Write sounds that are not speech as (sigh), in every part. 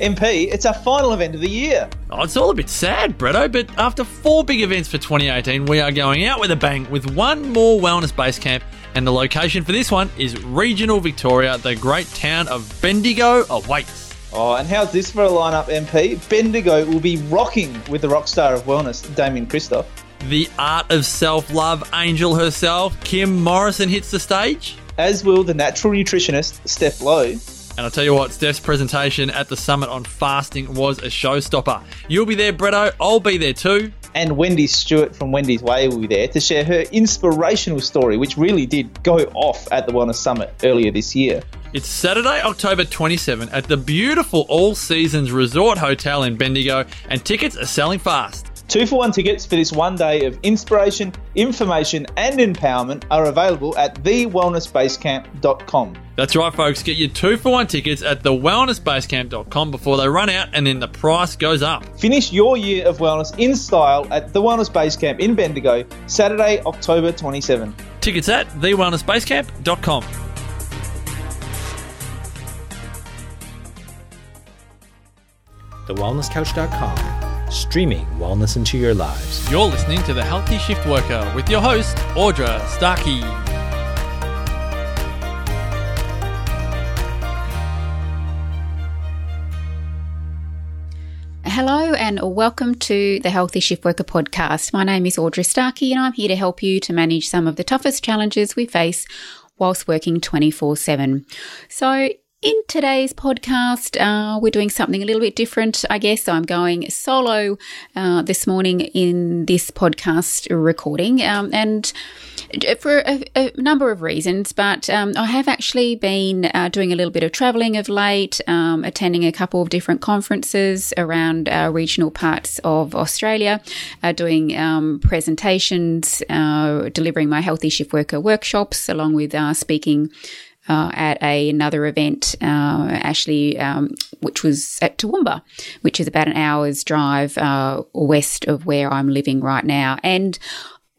MP, it's our final event of the year. Oh, it's all a bit sad, Bretto, but after four big events for 2018, we are going out with a bang with one more wellness base camp, and the location for this one is regional Victoria. The great town of Bendigo awaits. Oh, and how's this for a lineup, MP? Bendigo will be rocking with the rock star of wellness, Damian Kristof. The art of self love angel herself, Kim Morrison, hits the stage. As will the natural nutritionist, Steph Lowe. And I'll tell you what, Steph's presentation at the summit on fasting was a showstopper. You'll be there, Bretto. I'll be there too. And Wendy Stewart from Wendy's Way will be there to share her inspirational story, which really did go off at the Wellness Summit earlier this year. It's Saturday, October 27 at the beautiful All Seasons Resort Hotel in Bendigo, and tickets are selling fast. Two for one tickets for this one day of inspiration, information, and empowerment are available at thewellnessbasecamp.com. That's right, folks. Get your two for one tickets at thewellnessbasecamp.com before they run out and then the price goes up. Finish your year of wellness in style at the Wellness Base Camp in Bendigo, Saturday, October 27. Tickets at thewellnessbasecamp.com. TheWellnessCouch.com, streaming wellness into your lives. You're listening to The Healthy Shift Worker with your host, Audra Starkey. Hello and welcome to the Healthy Shift Worker podcast. My name is Audra Starkey and I'm here to help you to manage some of the toughest challenges we face whilst working 24 7. So, in today's podcast, uh, we're doing something a little bit different, I guess. I'm going solo uh, this morning in this podcast recording, um, and for a, a, number of reasons. But um, I have actually been uh, doing a little bit of traveling of late, um, attending a couple of different conferences around uh, regional parts of Australia, uh, doing um, presentations, uh, delivering my Healthy Shift Worker workshops, along with speaking uh, at a, another event, uh, actually, um, which was at Toowoomba, which is about an hour's drive uh, west of where I'm living right now. And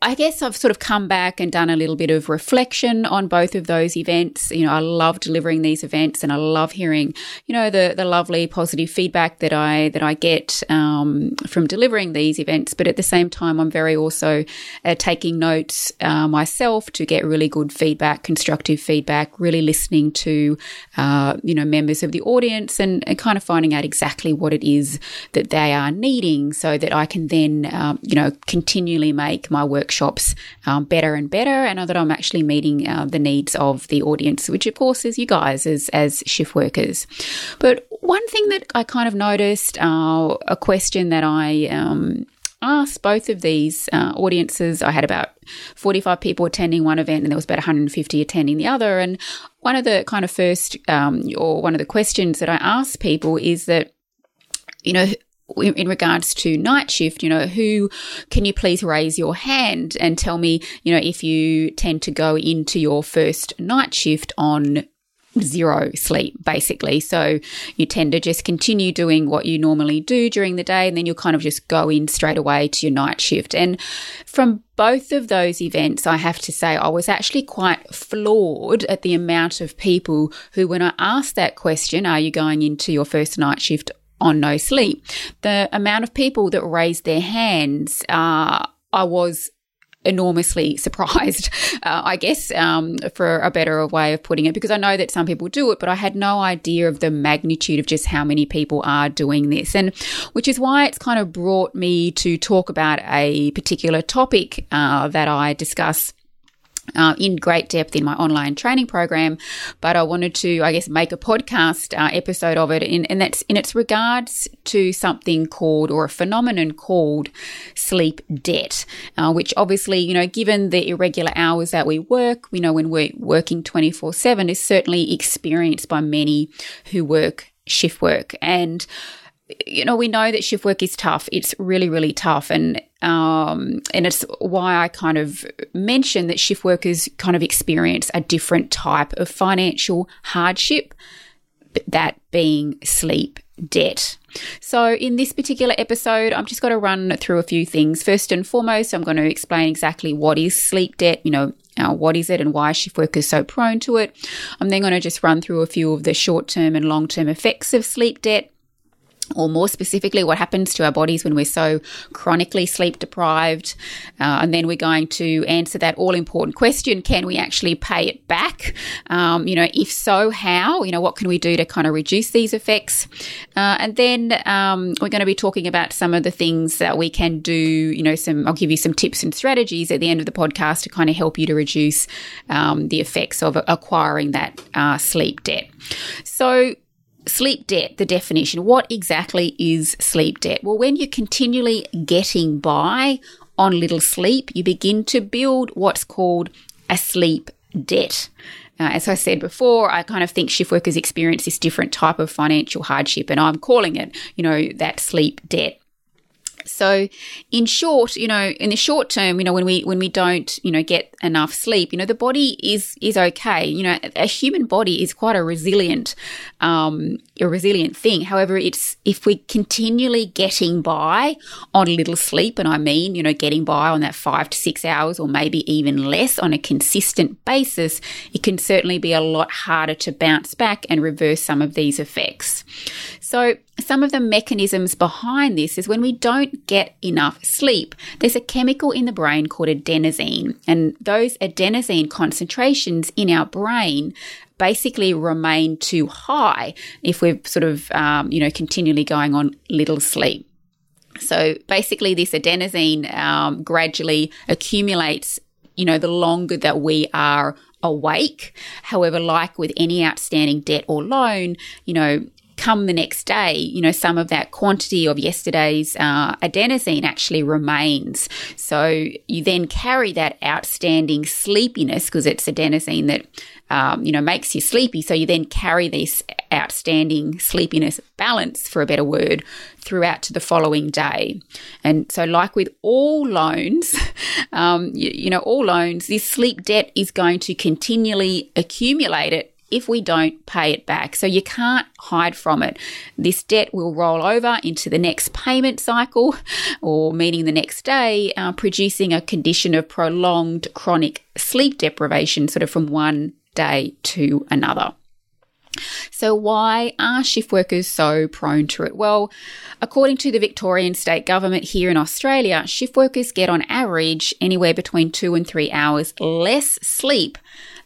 I guess I've sort of come back and done a little bit of reflection on both of those events. You know, I love delivering these events and I love hearing, you know, the, the lovely positive feedback that I, that I get, um, from delivering these events. But at the same time, I'm very also uh, taking notes, uh, myself to get really good feedback, constructive feedback, really listening to, uh, you know, members of the audience and, and, kind of finding out exactly what it is that they are needing so that I can then, um, you know, continually make my work workshops um, better and better, and that I'm actually meeting uh, the needs of the audience, which of course is you guys as as shift workers. But one thing that I kind of noticed, uh, a question that I um, asked both of these uh, audiences. I had about 45 people attending one event and there was about 150 attending the other. And one of the kind of first, um, or one of the questions that I asked people is that, you know, in regards to night shift, you know, who can you please raise your hand and tell me, you know, if you tend to go into your first night shift on zero sleep, basically. So you tend to just continue doing what you normally do during the day, and then you'll kind of just go in straight away to your night shift. And from both of those events, I have to say, I was actually quite floored at the amount of people who, when I asked that question, are you going into your first night shift on no sleep. The amount of people that raised their hands, uh, I was enormously (laughs) surprised, uh, I guess, um, for a better way of putting it, because I know that some people do it, but I had no idea of the magnitude of just how many people are doing this. And which is why it's kind of brought me to talk about a particular topic uh, that I discuss uh, in great depth in my online training program, but I wanted to, I guess, make a podcast uh, episode of it, in, and that's in its regards to something called or a phenomenon called sleep debt, uh, which obviously, you know, given the irregular hours that we work, we know when we're working 24 7 is certainly experienced by many who work shift work. And you know, we know that shift work is tough. It's really, really tough. And, um, and it's why I kind of mention that shift workers kind of experience a different type of financial hardship, that being sleep debt. So, in this particular episode, I'm just going to run through a few things. First and foremost, I'm going to explain exactly what is sleep debt, you know, uh, what is it and why shift work is so prone to it. I'm then going to just run through a few of the short term and long term effects of sleep debt or more specifically, what happens to our bodies when we're so chronically sleep deprived. Uh, and then we're going to answer that all important question can we actually pay it back? Um, you know, if so, how? You know, what can we do to kind of reduce these effects? Uh, and then um, we're going to be talking about some of the things that we can do. You know, some I'll give you some tips and strategies at the end of the podcast to kind of help you to reduce um, the effects of acquiring that uh, sleep debt. So, Sleep debt, the definition. What exactly is sleep debt? Well, when you're continually getting by on little sleep, you begin to build what's called a sleep debt. Uh, as I said before, I kind of think shift workers experience this different type of financial hardship, and I'm calling it, you know, that sleep debt. So, in short, you know, in the short term, you know, when we when we don't, you know, get enough sleep, you know, the body is is okay. You know, a human body is quite a resilient, um, a resilient thing. However, it's if we're continually getting by on little sleep, and I mean, you know, getting by on that five to six hours, or maybe even less on a consistent basis, it can certainly be a lot harder to bounce back and reverse some of these effects. So, some of the mechanisms behind this is when we don't get enough sleep, there's a chemical in the brain called adenosine, and those adenosine concentrations in our brain basically remain too high if we're sort of, um, you know, continually going on little sleep. So basically, this adenosine um, gradually accumulates, you know, the longer that we are awake. However, like with any outstanding debt or loan, you know, come the next day, you know, some of that quantity of yesterday's uh, adenosine actually remains. So you then carry that outstanding sleepiness because it's adenosine that, um, you know, makes you sleepy. So you then carry this outstanding sleepiness balance, for a better word, throughout to the following day. And so, like with all loans, (laughs) um, you, you know, all loans, this sleep debt is going to continually accumulate it if we don't pay it back. So you can't hide from it. This debt will roll over into the next payment cycle, (laughs) or meaning the next day, uh, producing a condition of prolonged chronic sleep deprivation, sort of from one day to another. So, why are shift workers so prone to it? Well, according to the Victorian state government here in Australia, shift workers get on average anywhere between two and three hours less sleep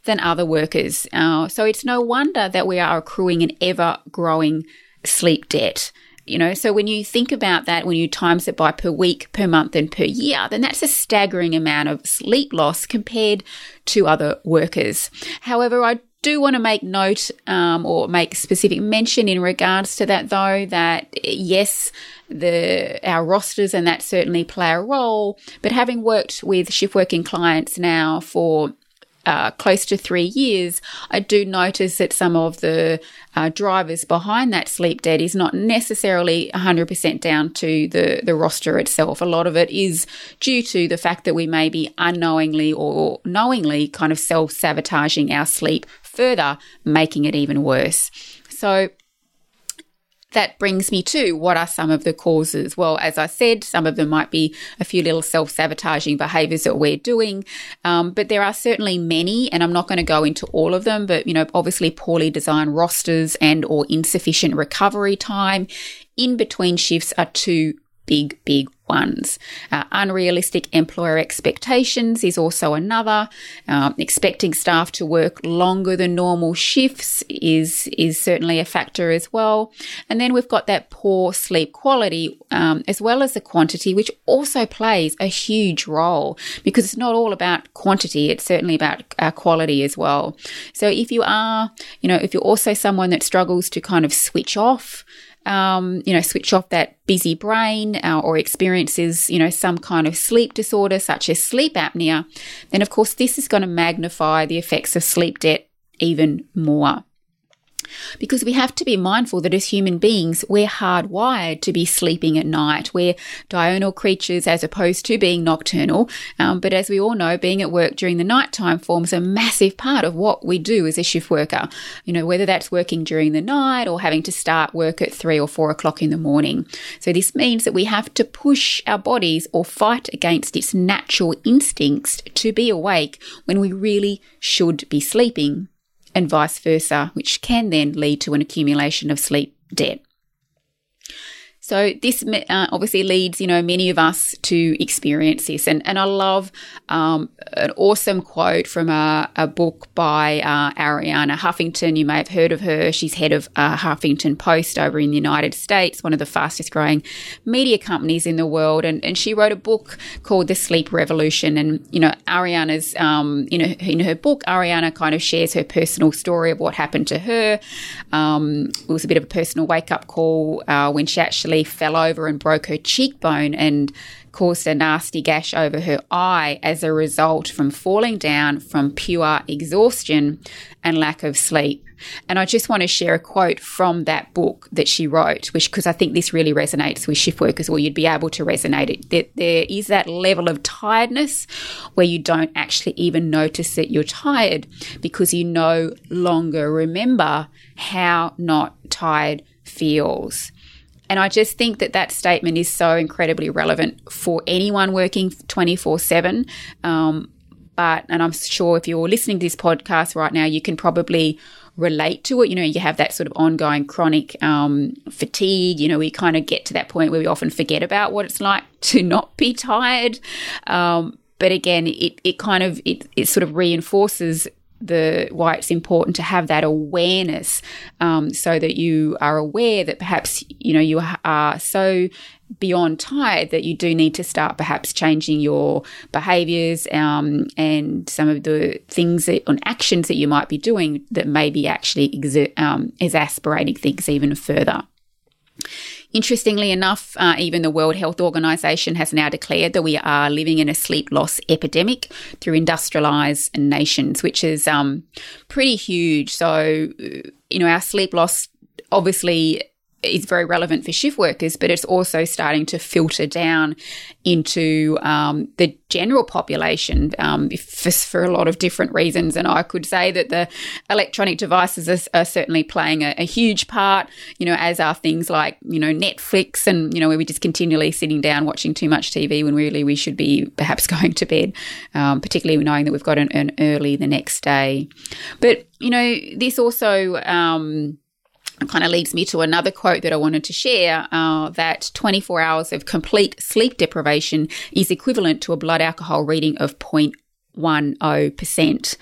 than other workers. Uh, so it's no wonder that we are accruing an ever growing sleep debt. You know, so when you think about that, when you times it by per week, per month, and per year, then that's a staggering amount of sleep loss compared to other workers. However, I do want to make note um, or make specific mention in regards to that, though, that yes, the our rosters and that certainly play a role. But having worked with shift working clients now for uh, close to three years, I do notice that some of the uh, drivers behind that sleep debt is not necessarily 100% down to the, the roster itself. A lot of it is due to the fact that we may be unknowingly or knowingly kind of self sabotaging our sleep further, making it even worse. So, that brings me to what are some of the causes? Well, as I said, some of them might be a few little self sabotaging behaviors that we're doing, um, but there are certainly many, and I'm not going to go into all of them. But you know, obviously, poorly designed rosters and or insufficient recovery time in between shifts are two big, big ones. Uh, unrealistic employer expectations is also another. Um, expecting staff to work longer than normal shifts is is certainly a factor as well. And then we've got that poor sleep quality um, as well as the quantity, which also plays a huge role because it's not all about quantity; it's certainly about uh, quality as well. So if you are, you know, if you're also someone that struggles to kind of switch off um, you know, switch off that busy brain uh, or experiences, you know, some kind of sleep disorder such as sleep apnea, then of course this is going to magnify the effects of sleep debt even more because we have to be mindful that as human beings, we're hardwired to be sleeping at night. We're diurnal creatures as opposed to being nocturnal. Um, but as we all know, being at work during the nighttime forms a massive part of what we do as a shift worker. You know, whether that's working during the night or having to start work at three or four o'clock in the morning. So this means that we have to push our bodies or fight against its natural instincts to be awake when we really should be sleeping and vice versa, which can then lead to an accumulation of sleep debt. So this uh, obviously leads, you know, many of us to experience this. And, and I love um, an awesome quote from a, a book by uh, Arianna Huffington. You may have heard of her. She's head of uh, Huffington Post over in the United States, one of the fastest growing media companies in the world. And, and she wrote a book called The Sleep Revolution. And, you know, Arianna's, um, you know, in her book, Arianna kind of shares her personal story of what happened to her. Um, it was a bit of a personal wake up call uh, when she actually fell over and broke her cheekbone and caused a nasty gash over her eye as a result from falling down from pure exhaustion and lack of sleep. And I just want to share a quote from that book that she wrote, which because I think this really resonates with shift workers, or you'd be able to resonate it. That there is that level of tiredness where you don't actually even notice that you're tired because you no longer remember how not tired feels. And I just think that that statement is so incredibly relevant for anyone working 24 um, 7. But, and I'm sure if you're listening to this podcast right now, you can probably relate to it. You know, you have that sort of ongoing chronic um, fatigue. You know, we kind of get to that point where we often forget about what it's like (laughs) to not be tired. Um, but again, it, it kind of it, it sort of reinforces the why it's important to have that awareness um, so that you are aware that perhaps you know you are so beyond tired that you do need to start perhaps changing your behaviors um, and some of the things that, and actions that you might be doing that may be actually exer- um, exasperating things even further Interestingly enough, uh, even the World Health Organization has now declared that we are living in a sleep loss epidemic through industrialized nations, which is um, pretty huge. So, you know, our sleep loss obviously is very relevant for shift workers, but it's also starting to filter down into um, the general population um, for, for, a lot of different reasons. And I could say that the electronic devices are, are certainly playing a, a, huge part, you know, as are things like, you know, Netflix and, you know, where we're just continually sitting down watching too much TV when really we should be perhaps (laughs) going to bed, um, particularly knowing that we've got an, an, early the next day. But, you know, this also, um, kind of leads me to another quote that I wanted to share uh, that 24 hours of complete sleep deprivation is equivalent to a blood alcohol reading of 0.10%.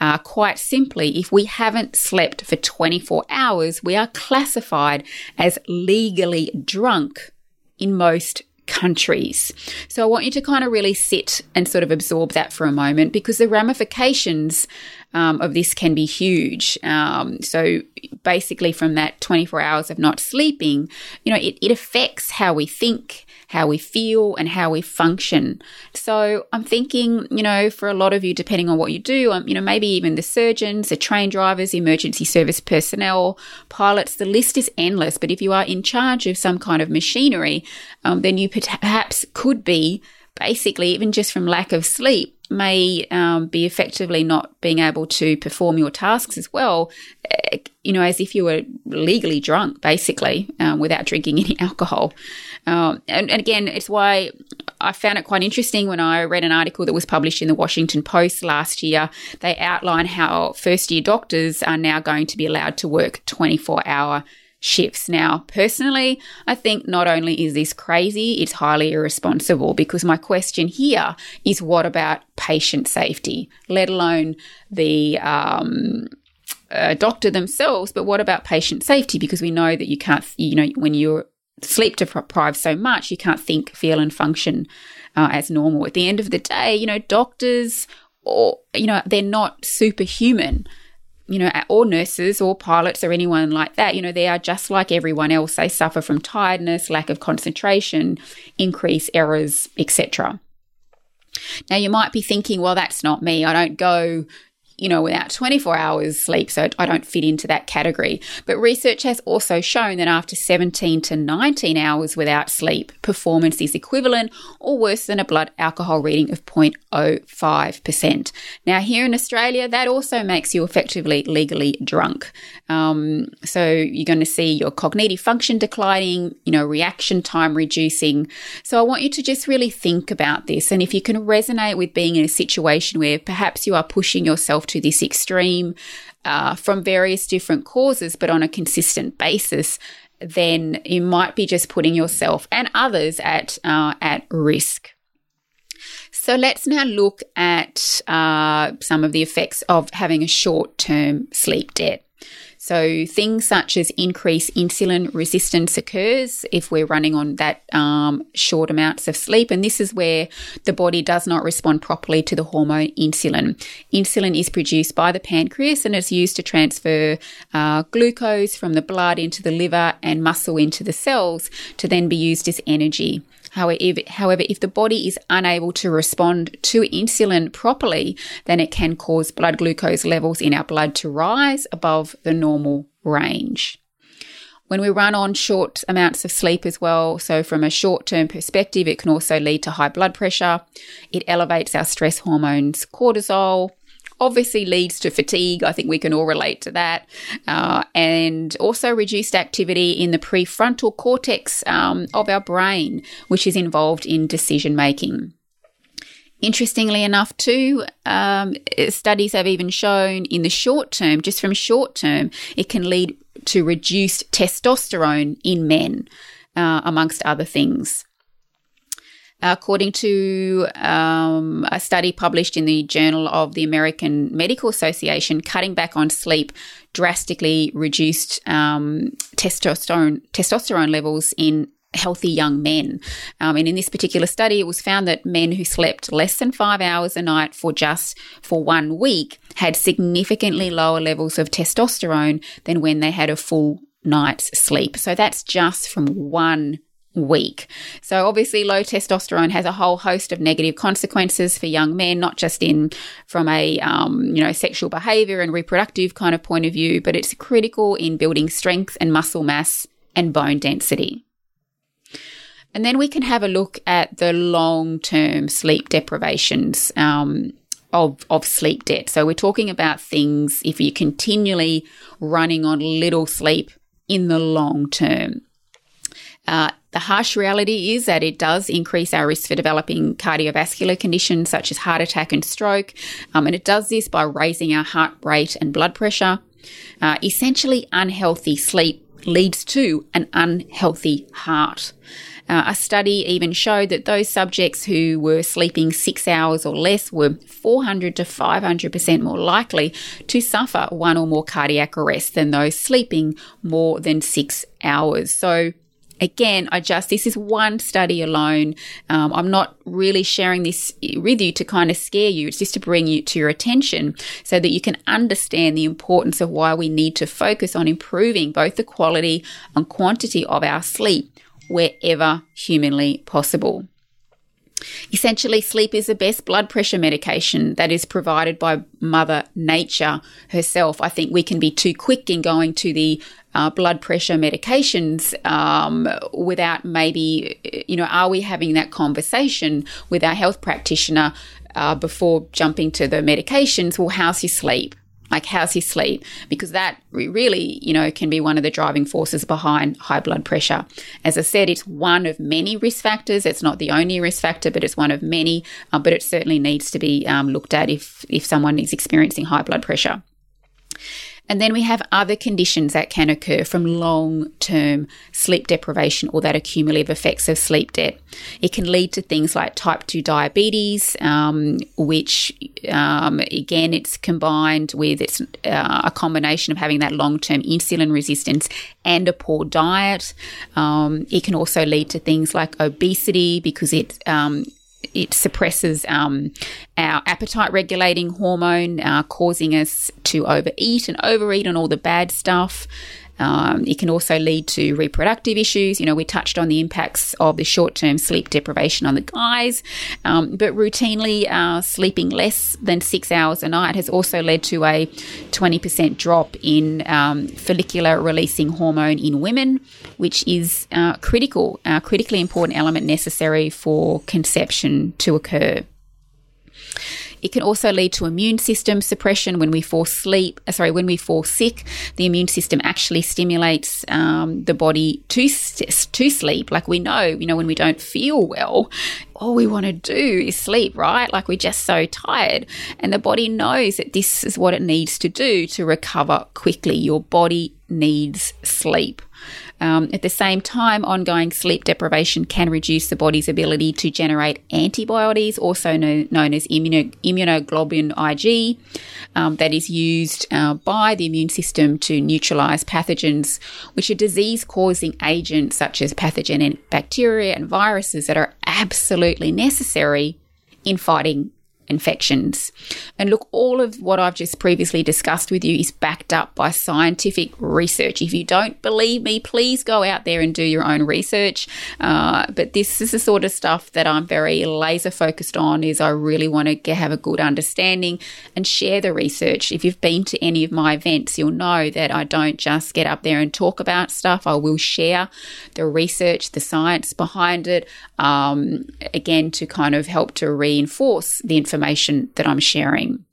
Uh, quite simply, if we haven't slept for 24 hours, we are classified as legally drunk in most countries. So I want you to kind of really sit and sort of absorb that for a moment because the ramifications um, of this can be huge. Um, so basically, from that 24 hours of not sleeping, you know, it, it affects how we think, how we feel, and how we function. So I'm thinking, you know, for a lot of you, depending on what you do, um, you know, maybe even the surgeons, the train drivers, emergency service personnel, pilots, the list is endless. But if you are in charge of some kind of machinery, um, then you perhaps could be basically, even just from lack of sleep, may um, be effectively not being able to perform your tasks as well, eh, you know, as if you were legally drunk, basically, um, without drinking any (laughs) alcohol. Um, and, and, again, it's why I found it quite interesting when I read an article that was published in the Washington Post last year. They outline how first year doctors are now going to be allowed to work 24 hour shifts. Now, personally, I think not only is this crazy, it's highly irresponsible because my question here is what about patient safety, let alone the um, uh, doctor themselves, but what about patient safety? Because we know that you can't, you know, when you're sleep deprived so much, you can't think, feel, and function uh, as normal. At the end of the day, you know, doctors or, you know, they're not superhuman you know, or nurses or pilots or anyone like that, you know, they are just like everyone else. They suffer from tiredness, lack of concentration, increase errors, etc. Now you might be thinking, well, that's not me. I don't go you know, without 24 hours sleep, so I don't fit into that category. But research has also shown that after 17 to 19 hours without sleep, performance is equivalent or worse than a blood alcohol reading of 0.05%. Now, here in Australia, that also makes you effectively legally drunk. Um, so you're going to see your cognitive function declining, you know, reaction time reducing. So I want you to just really think about this. And if you can resonate with being in a situation where perhaps you are pushing yourself to this extreme uh, from various different causes, but on a consistent basis, then you might be just putting yourself and others at uh, at risk. So let's now look at uh, some of the effects of having a short term sleep debt. So things such as increased insulin resistance occurs if we're running on that um, short amounts of sleep, and this is where the body does not respond properly to the hormone insulin. Insulin is produced by the pancreas and is used to transfer uh, glucose from the blood into the liver and muscle into the cells to then be used as energy. However, if, however, if the body is unable to respond to insulin properly, then it can cause blood glucose levels in our blood to rise above the normal range. When we run on short amounts of sleep as well, so from a short term perspective, it can also lead to high blood pressure. It elevates our stress hormones, cortisol, obviously leads to fatigue. I think we can all relate to that. Uh, and also reduced activity in the prefrontal cortex um, of our brain, which is involved in decision making. Interestingly enough, too, um, studies have even shown in the short term, just from short term, it can lead to reduced testosterone in men, uh, amongst other things. According to um, a study published in the Journal of the American Medical Association, cutting back on sleep drastically reduced um, testosterone testosterone levels in healthy young men. Um, and in this particular study, it was found that men who slept less than five hours a night for just for one week had significantly lower levels of testosterone than when they had a full night's sleep. So that's just from one week. So obviously low testosterone has a whole host of negative consequences for young men, not just in from a um, you know sexual behavior and reproductive kind of point of view, but it's critical in building strength and muscle mass and bone density. And then we can have a look at the long term sleep deprivations. Um, of, of sleep debt. So we're talking about things if you're continually running on little sleep in the long term. Uh, the harsh reality is that it does increase our risk for developing cardiovascular conditions such as heart attack and stroke. Um, and it does this by raising our heart rate and blood pressure. Uh, essentially, unhealthy sleep leads to an unhealthy heart. Uh, a study even showed that those subjects who were sleeping six hours or less were 400 to 500% more likely to suffer one or more cardiac arrests than those sleeping more than six hours. So, again, I just, this is one study alone. Um, I'm not really sharing this with you to kind of scare you. It's just to bring you to your attention so that you can understand the importance of why we need to focus on improving both the quality and quantity of our sleep wherever humanly possible. Essentially, sleep is the best blood pressure medication that is provided by Mother Nature herself. I think we can be too quick in going to the uh, blood pressure medications um, without maybe, you know, are we having that conversation with our health practitioner uh, before jumping to the medications? Well, how's your sleep? Like, how's his sleep? Because that really, you know, can be one of the driving forces behind high blood pressure. As I said, it's one of many risk factors. It's not the only risk factor, but it's one of many. Uh, but it certainly needs to be um, looked at if if someone is experiencing high blood pressure. And then we have other conditions that can occur from long term sleep deprivation or that accumulative effects of sleep debt. It can lead to things like type 2 diabetes, um, which um, again, it's combined with it's uh, a combination of having that long term insulin resistance and a poor diet. Um, it can also lead to things like obesity because it um, it suppresses um, our appetite regulating hormone, uh, causing us to overeat and overeat on all the bad stuff. Um, it can also lead to reproductive issues. You know, we touched on the impacts of the short term sleep deprivation on the guys, um, but routinely uh, sleeping less than six hours a night has also led to a 20% drop in um, follicular releasing hormone in women, which is uh, critical, a critically important element necessary for conception to occur. It can also lead to immune system suppression when we fall sleep. Uh, sorry, when we fall sick, the immune system actually stimulates um, the body to to sleep. Like we know, you know, when we don't feel well, all we want to do is sleep, right? Like we're just so tired. And the body knows that this is what it needs to do to recover quickly. Your body needs sleep. Um, at the same time, ongoing sleep deprivation can reduce the body's ability to generate antibodies, also know, known as immuno, immunoglobulin IG, um, that is used uh, by the immune system to neutralize pathogens, which are disease causing agents such as pathogenic bacteria and viruses that are absolutely necessary in fighting infections. And look, all of what I've just previously discussed with you is backed up by scientific research. If you don't believe me, please go out there and do your own research. Uh, but this is the sort of stuff that I'm very laser focused on. Is I really want to have a good understanding and share the research. If you've been to any of my events, you'll know that I don't just get up there and talk about stuff. I will share the research, the science behind it. Um, again, to kind of help to reinforce the information information that I'm sharing.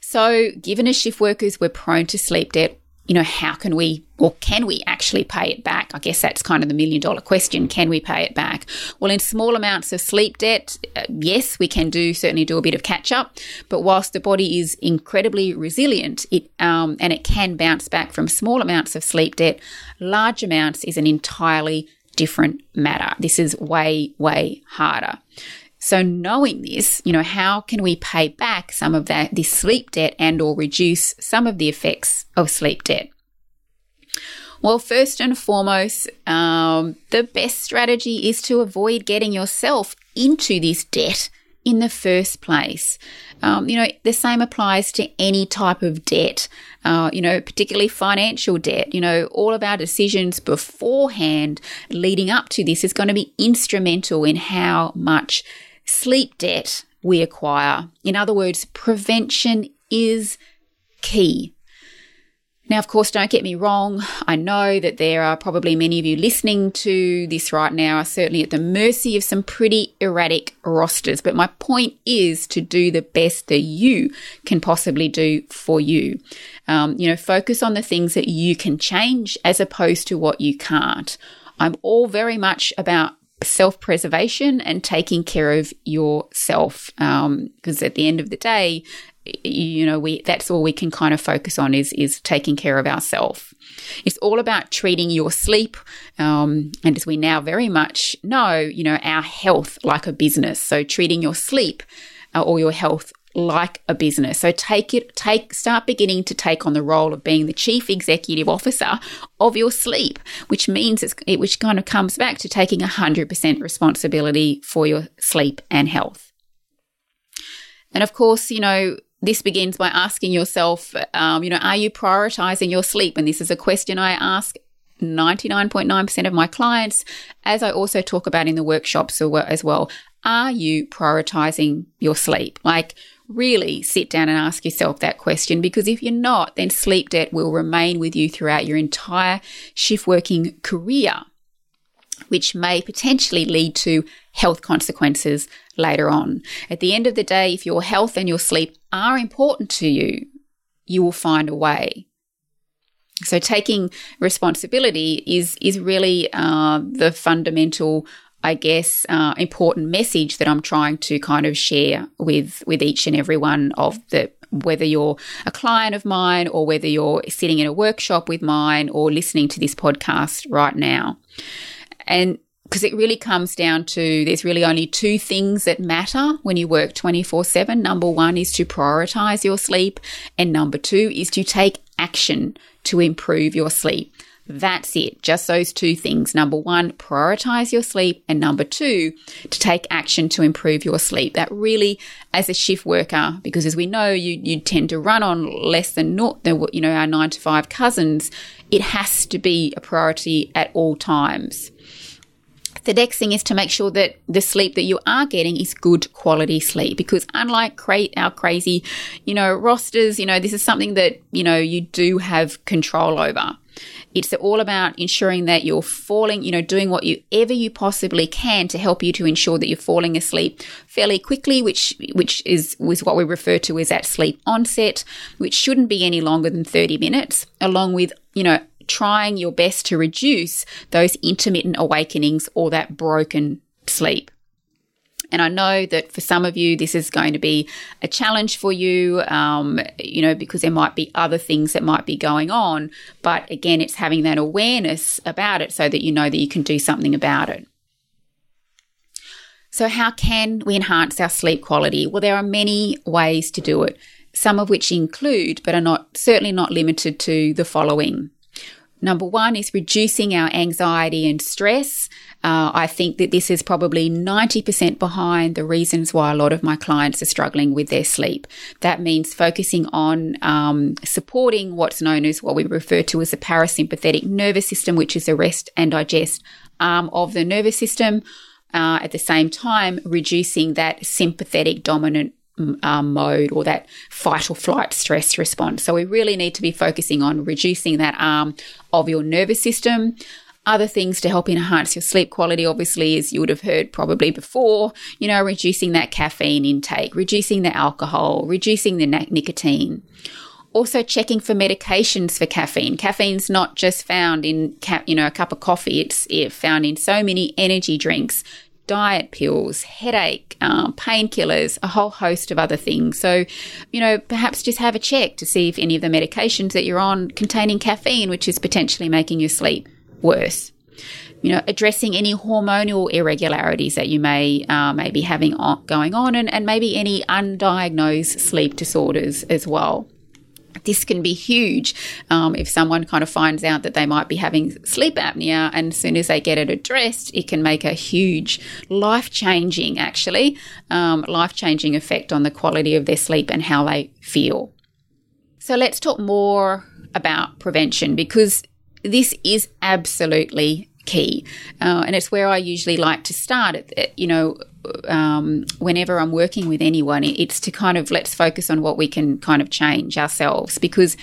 So, given as shift workers, we're prone to sleep debt. You know, how can we or can we actually pay it back? I guess that's kind of the million dollar question. Can we pay it back? Well, in small amounts of sleep debt, uh, yes, we can do certainly do a bit of catch up. But whilst the body is incredibly resilient, it um, and it can bounce back from small amounts of sleep debt, large amounts is an entirely different matter. This is way, way harder. So knowing this, you know, how can we pay back some of that this sleep debt and or reduce some of the effects of sleep debt? Well, first and foremost, um, the best strategy is to avoid getting yourself into this debt in the first place. Um, you know, the same applies to any type of debt, uh, you know, particularly financial debt. You know, all of our decisions beforehand leading up to this is going to be instrumental in how much sleep debt we acquire. In other words, prevention is key. Now, of course, don't get me wrong. I know that there are probably many of you listening to this right now are certainly at the mercy of some pretty erratic rosters. But my point is to do the best that you can possibly do for you. Um, you know, focus on the things that you can change as opposed to what you can't. I'm all very much about self preservation and taking care of yourself. Because um, at the end of the day, you know, we that's all we can kind of focus on is is taking care of ourselves. It's all about treating your sleep, um, and as we now very much know, you know, our health like a business. So treating your sleep uh, or your health like a business. So take it, take, start beginning to take on the role of being the chief executive officer of your sleep, which means it's, it, which kind of comes back to taking 100% responsibility for your sleep and health. And of course, you know, this begins by asking yourself, um, you know, are you prioritizing your sleep? And this is a question I ask 99.9% of my clients, as I also talk about in the workshops as well. Are you prioritizing your sleep? Like, really sit down and ask yourself that question because if you're not, then sleep debt will remain with you throughout your entire shift working career, which may potentially lead to health consequences later on. At the end of the day, if your health and your sleep are important to you, you will find a way. So taking responsibility is is really uh, the fundamental I guess, uh, important message that I'm trying to kind of share with with each and every one of the whether you're a client of mine or whether you're sitting in a workshop with mine or listening to this podcast right now. And because it really comes down to there's really only two things that matter when you work 24 7. Number one is to prioritize your sleep, and number two is to take action to improve your sleep. That's it. Just those two things. Number one, prioritize your sleep. And number two, to take action to improve your sleep. That really, as a shift worker, because as we know, you, you tend to run on less than not, than you know, our nine to five cousins. It has to be a priority at all times. The next thing is to make sure that the sleep that you are getting is good quality sleep because unlike cra- our crazy, you know, rosters, you know, this is something that, you know, you do have control over. It's all about ensuring that you're falling, you know, doing whatever you possibly can to help you to ensure that you're falling asleep fairly quickly, which which is was what we refer to as that sleep onset, which shouldn't be any longer than 30 minutes, along with, you know, trying your best to reduce those intermittent awakenings or that broken sleep. And I know that for some of you, this is going to be a challenge for you, um, you know, because there might be other things that might be going on. But again, it's having that awareness about it so that you know that you can do something about it. So, how can we enhance our sleep quality? Well, there are many ways to do it, some of which include, but are not certainly not limited to, the following. Number one is reducing our anxiety and stress. Uh, I think that this is probably 90% behind the reasons why a lot of my clients are struggling with their sleep. That means focusing on um, supporting what's known as what we refer to as the parasympathetic nervous system, which is the rest and digest arm of the nervous system. Uh, at the same time, reducing that sympathetic dominant um, mode or that fight or flight stress response. So we really need to be focusing on reducing that arm of your nervous system. Other things to help enhance your sleep quality, obviously, as you would have heard probably before, you know, reducing that caffeine intake, reducing the alcohol, reducing the nicotine. Also checking for medications for caffeine. Caffeine's not just found in, you know, a cup of coffee. It's found in so many energy drinks, diet pills, headache, um, painkillers, a whole host of other things. So, you know, perhaps just have a check to see if any of the medications that you're on containing caffeine, which is potentially making your sleep worse. You know, addressing any hormonal irregularities that you may uh, may be having on, going on, and, and maybe any undiagnosed sleep disorders as well this can be huge um, if someone kind of finds out that they might be having sleep apnea and as soon as they get it addressed it can make a huge life changing actually um, life changing effect on the quality of their sleep and how they feel. So let's talk more about prevention because this is absolutely key uh, and it's where i usually like to start at you know um, whenever I'm working with anyone, it's to kind of let's focus on what we can kind of change ourselves. Because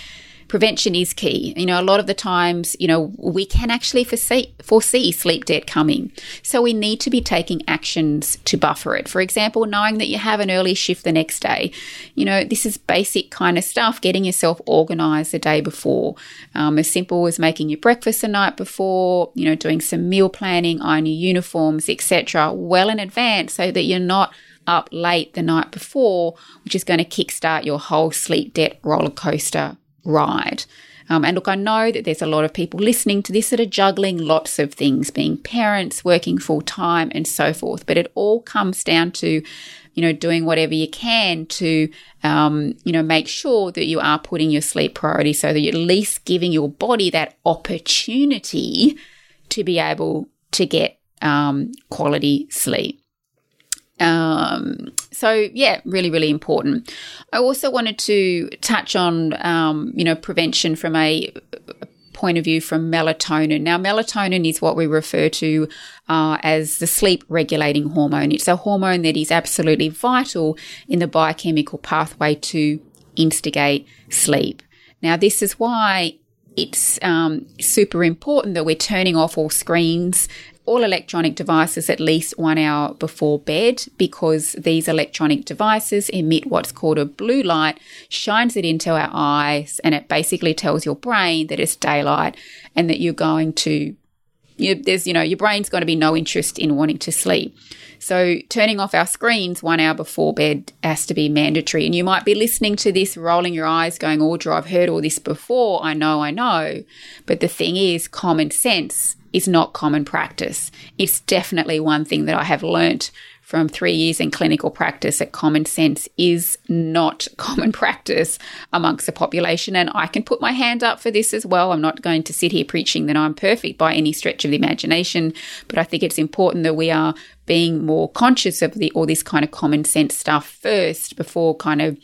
prevention is key. You know, a lot of the times, you know, we can actually foresee, foresee sleep debt coming. So we need to be taking actions to buffer it. For example, knowing that you have an early shift the next day. You know, this is basic kind of stuff, getting yourself organized the day before. Um, as simple as making your breakfast the night before, you know, doing some meal planning, iron your uniforms, etc., well in advance so that you're not up late the night before, which is going to kickstart your whole sleep debt roller coaster ride. Um, and look, I know that there's a lot of people listening to this that are juggling lots of things, being parents, working full time, and so forth. But it all comes down to, you know, doing whatever you can to, um, you know, make sure that you are putting your sleep priority so that you're at least giving your body that opportunity to be able to get um, quality sleep. Um, so yeah, really, really important. I also wanted to touch on, um, you know, prevention from a point of view from melatonin. Now, melatonin is what we refer to uh, as the sleep regulating hormone. It's a hormone that is absolutely vital in the biochemical pathway to instigate sleep. Now, this is why it's um, super important that we're turning off all screens all electronic devices at least one hour before bed because these electronic devices emit what's called a blue light, shines it into our eyes, and it basically tells your brain that it's daylight and that you're going to you, there's, you know, your brain's going to be no interest in wanting to sleep. So turning off our screens one hour before bed has to be mandatory. And you might be listening to this, rolling your eyes, going, oh, Audra, I've heard all this before. I know, I know. But the thing is, common sense is not common practice. It's definitely one thing that I have learnt from three years in clinical practice that common sense is not (laughs) common practice amongst the population. And I can put my hand up for this as well. I'm not going to sit here preaching that I'm perfect by any stretch of the imagination, but I think it's important that we are being more conscious of the all this kind of common sense stuff first before kind of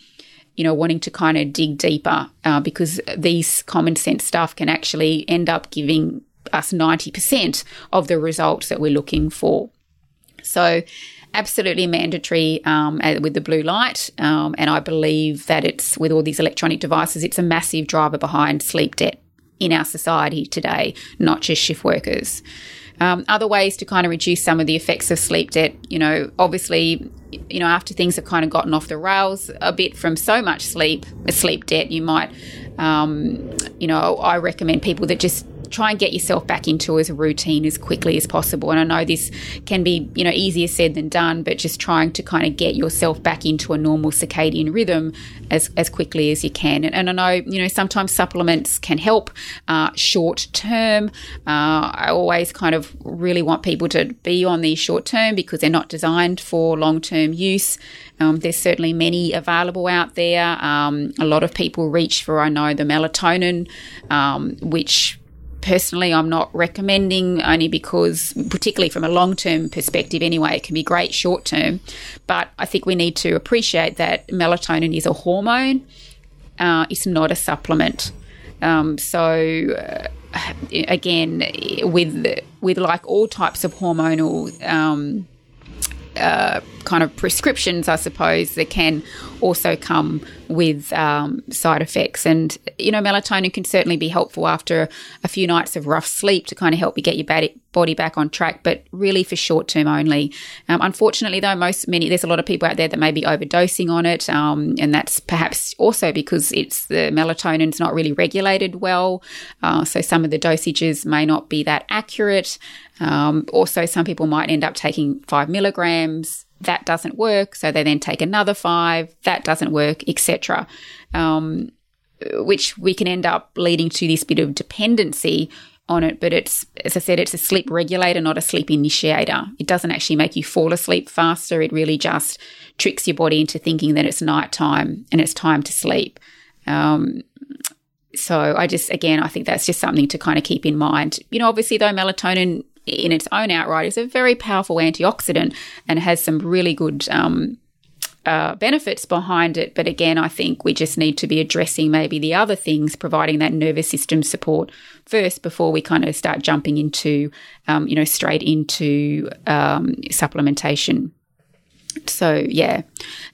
you know, wanting to kind of dig deeper uh, because these common sense stuff can actually end up giving us 90% of the results that we're looking for. So, absolutely mandatory um, with the blue light. Um, and I believe that it's with all these electronic devices, it's a massive driver behind sleep debt in our society today, not just shift workers. Um, other ways to kind of reduce some of the effects of sleep debt, you know, obviously, you know, after things have kind of gotten off the rails a bit from so much sleep, sleep debt, you might, um, you know, I recommend people that just try and get yourself back into as a routine as quickly as possible. And I know this can be, you know, easier said than done, but just trying to kind of get yourself back into a normal circadian rhythm as, as quickly as you can. And, and I know, you know, sometimes supplements can help uh, short term. Uh, I always kind of really want people to be on these short term because they're not designed for long term use. Um, there's certainly many available out there. Um, a lot of people reach for, I know, the melatonin, um, which personally I'm not recommending only because, particularly from a long term perspective anyway, it can be great short term. But I think we need to appreciate that melatonin is a hormone, uh, it's not a supplement. Um, so, uh, again, with with like all types of hormonal um, uh, kind of prescriptions, I suppose, that can also come with um, side effects. And, you know, melatonin can certainly be helpful after a few nights of rough sleep to kind of help you get your body back on track, but really for short term only. Um, unfortunately, though, most many, there's a lot of people out there that may be overdosing on it. Um, and that's perhaps also because it's the melatonin's not really regulated well. Uh, so some of the dosages may not be that accurate. Um, also, some people might end up taking five milligrams that doesn't work. So they then take another five, that doesn't work, etc. Um, which we can end up leading to this bit of dependency on it. But it's, as I said, it's a sleep regulator, not a sleep initiator. It doesn't actually make you fall asleep faster. It really just tricks your body into thinking that it's night time and it's time to sleep. Um, so I just, again, I think that's just something to kind of keep in mind. You know, obviously, though, melatonin in its own outright is a very powerful antioxidant and has some really good um, uh, benefits behind it. But again, I think we just need to be addressing maybe the other things, providing that nervous system support first before we kind of start jumping into, um, you know, straight into um, supplementation so yeah.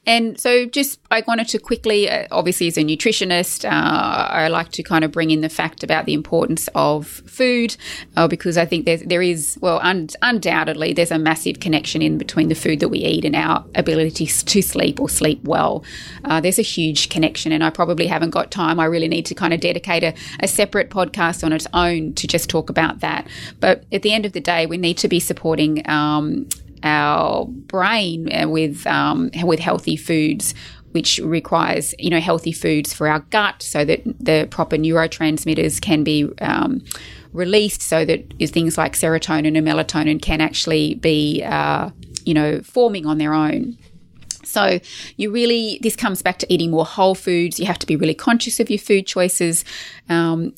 And so just i wanted to quickly uh, obviously as a nutritionist uh, i like to kind of bring in the fact about the importance of food uh, because i think there's, there is well un- undoubtedly there's a massive connection in between the food that we eat and our ability to sleep or sleep well. Uh, there's a huge connection and i probably haven't got time. I really need to kind of dedicate a, a separate podcast on its own to just talk about that. But at the end of the day we need to be supporting um, our brain uh, with um, with healthy foods which requires you know healthy foods for our gut so that the proper neurotransmitters can be um, released so that things like serotonin and melatonin can actually be uh, you know forming on their own so you really, this comes back to eating more whole foods. You have to be really conscious of your food choices. Um,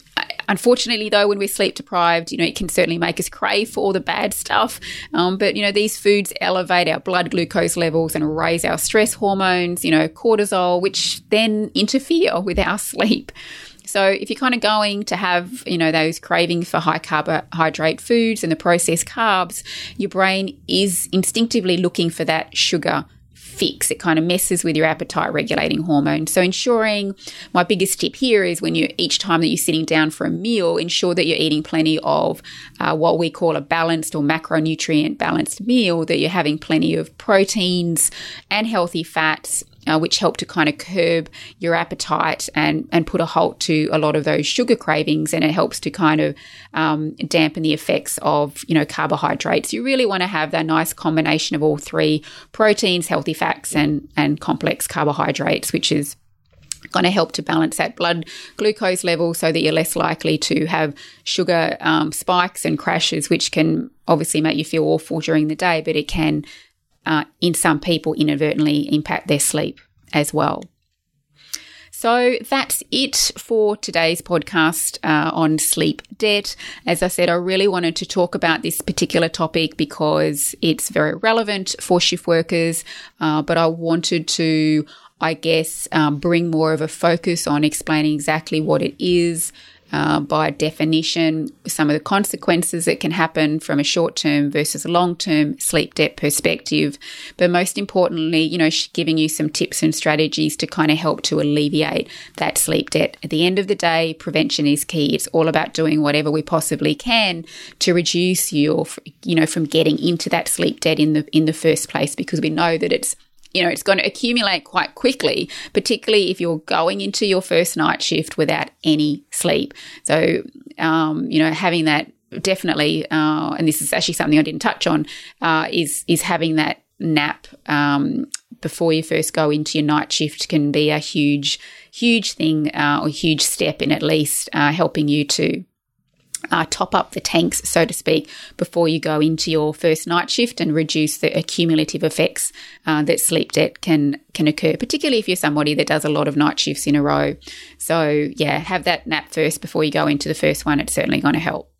unfortunately, though, when we're sleep deprived, you know, it can certainly make us crave for all the bad stuff. Um, but, you know, these foods elevate our blood glucose levels and raise our stress hormones, you know, cortisol, which then interfere with our (laughs) sleep. So if you're kind of going to have, you know, those cravings for high carbohydrate foods and the processed carbs, your brain is instinctively looking for that sugar fix. It kind of messes with your appetite regulating hormone. So ensuring my biggest tip here is when you each time that you're sitting down for a meal, ensure that you're eating plenty of uh, what we call a balanced or macronutrient balanced meal. That you're having plenty of proteins and healthy fats uh, which help to kind of curb your appetite and, and put a halt to a lot of those sugar cravings. And it helps to kind of um, dampen the effects of, you know, carbohydrates. You really want to have that nice combination of all three proteins, healthy fats, and, and complex carbohydrates, which is going to help to balance that blood glucose level so that you're less likely to have sugar um, spikes and crashes, which can obviously make you feel awful during the day, but it can uh, in some people inadvertently impact their sleep as well. So that's it for today's podcast uh, on sleep debt. As I said, I really wanted to talk about this particular topic because it's very relevant for shift workers, uh, but I wanted to, I guess, um, bring more of a focus on explaining exactly what it is, uh, by definition, some of the consequences that can happen from a short term versus a long term sleep debt perspective. But most importantly, you know, giving you some tips and strategies to kind of help to alleviate that sleep debt. At the end of the day, prevention is key. It's all about doing whatever we possibly can to reduce your, you know, from getting into that sleep debt in the in the first place because we know that it's you know, it's going to accumulate quite quickly, particularly if you're going into your first night shift without any sleep. So, um, you know, having that definitely, uh, and this is actually something I didn't touch on, uh, is is having that nap um, before you first go into your night shift can be a huge, huge thing uh, or huge step in at least uh, helping you to uh, top up the tanks, so to speak, before you go into your first night shift and reduce the accumulative effects uh, that sleep debt can can occur, particularly if you're somebody that does a lot of night shifts in a row. So yeah, have that nap first before you go into the first one. It's certainly going to help.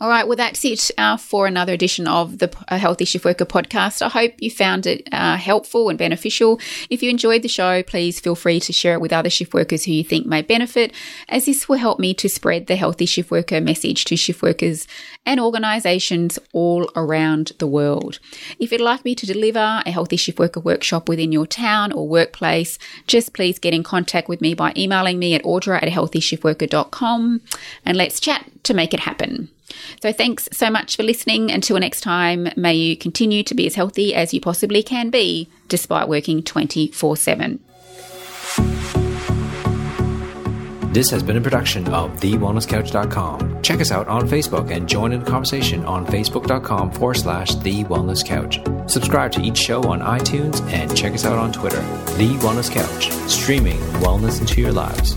All right, well, that's it uh, for another edition of the uh, Healthy Shift Worker podcast. I hope you found it uh, helpful and beneficial. If you enjoyed the show, please feel free to share it with other shift workers who you think may benefit, as this will help me to spread the Healthy Shift Worker message to shift workers and organisations all around the world. If you'd like me to deliver a Healthy Shift Worker workshop within your town or workplace, just please get in contact with me by emailing me at audra at healthyshiftworker.com and let's chat to make it happen. So, thanks so much for listening. Until next time, may you continue to be as healthy as you possibly can be despite working 24 7. This has been a production of TheWellnessCouch.com. Check us out on Facebook and join in the conversation on Facebook.com forward slash The Wellness Couch. Subscribe to each show on iTunes and check us out on Twitter. The Wellness Couch, streaming wellness into your lives.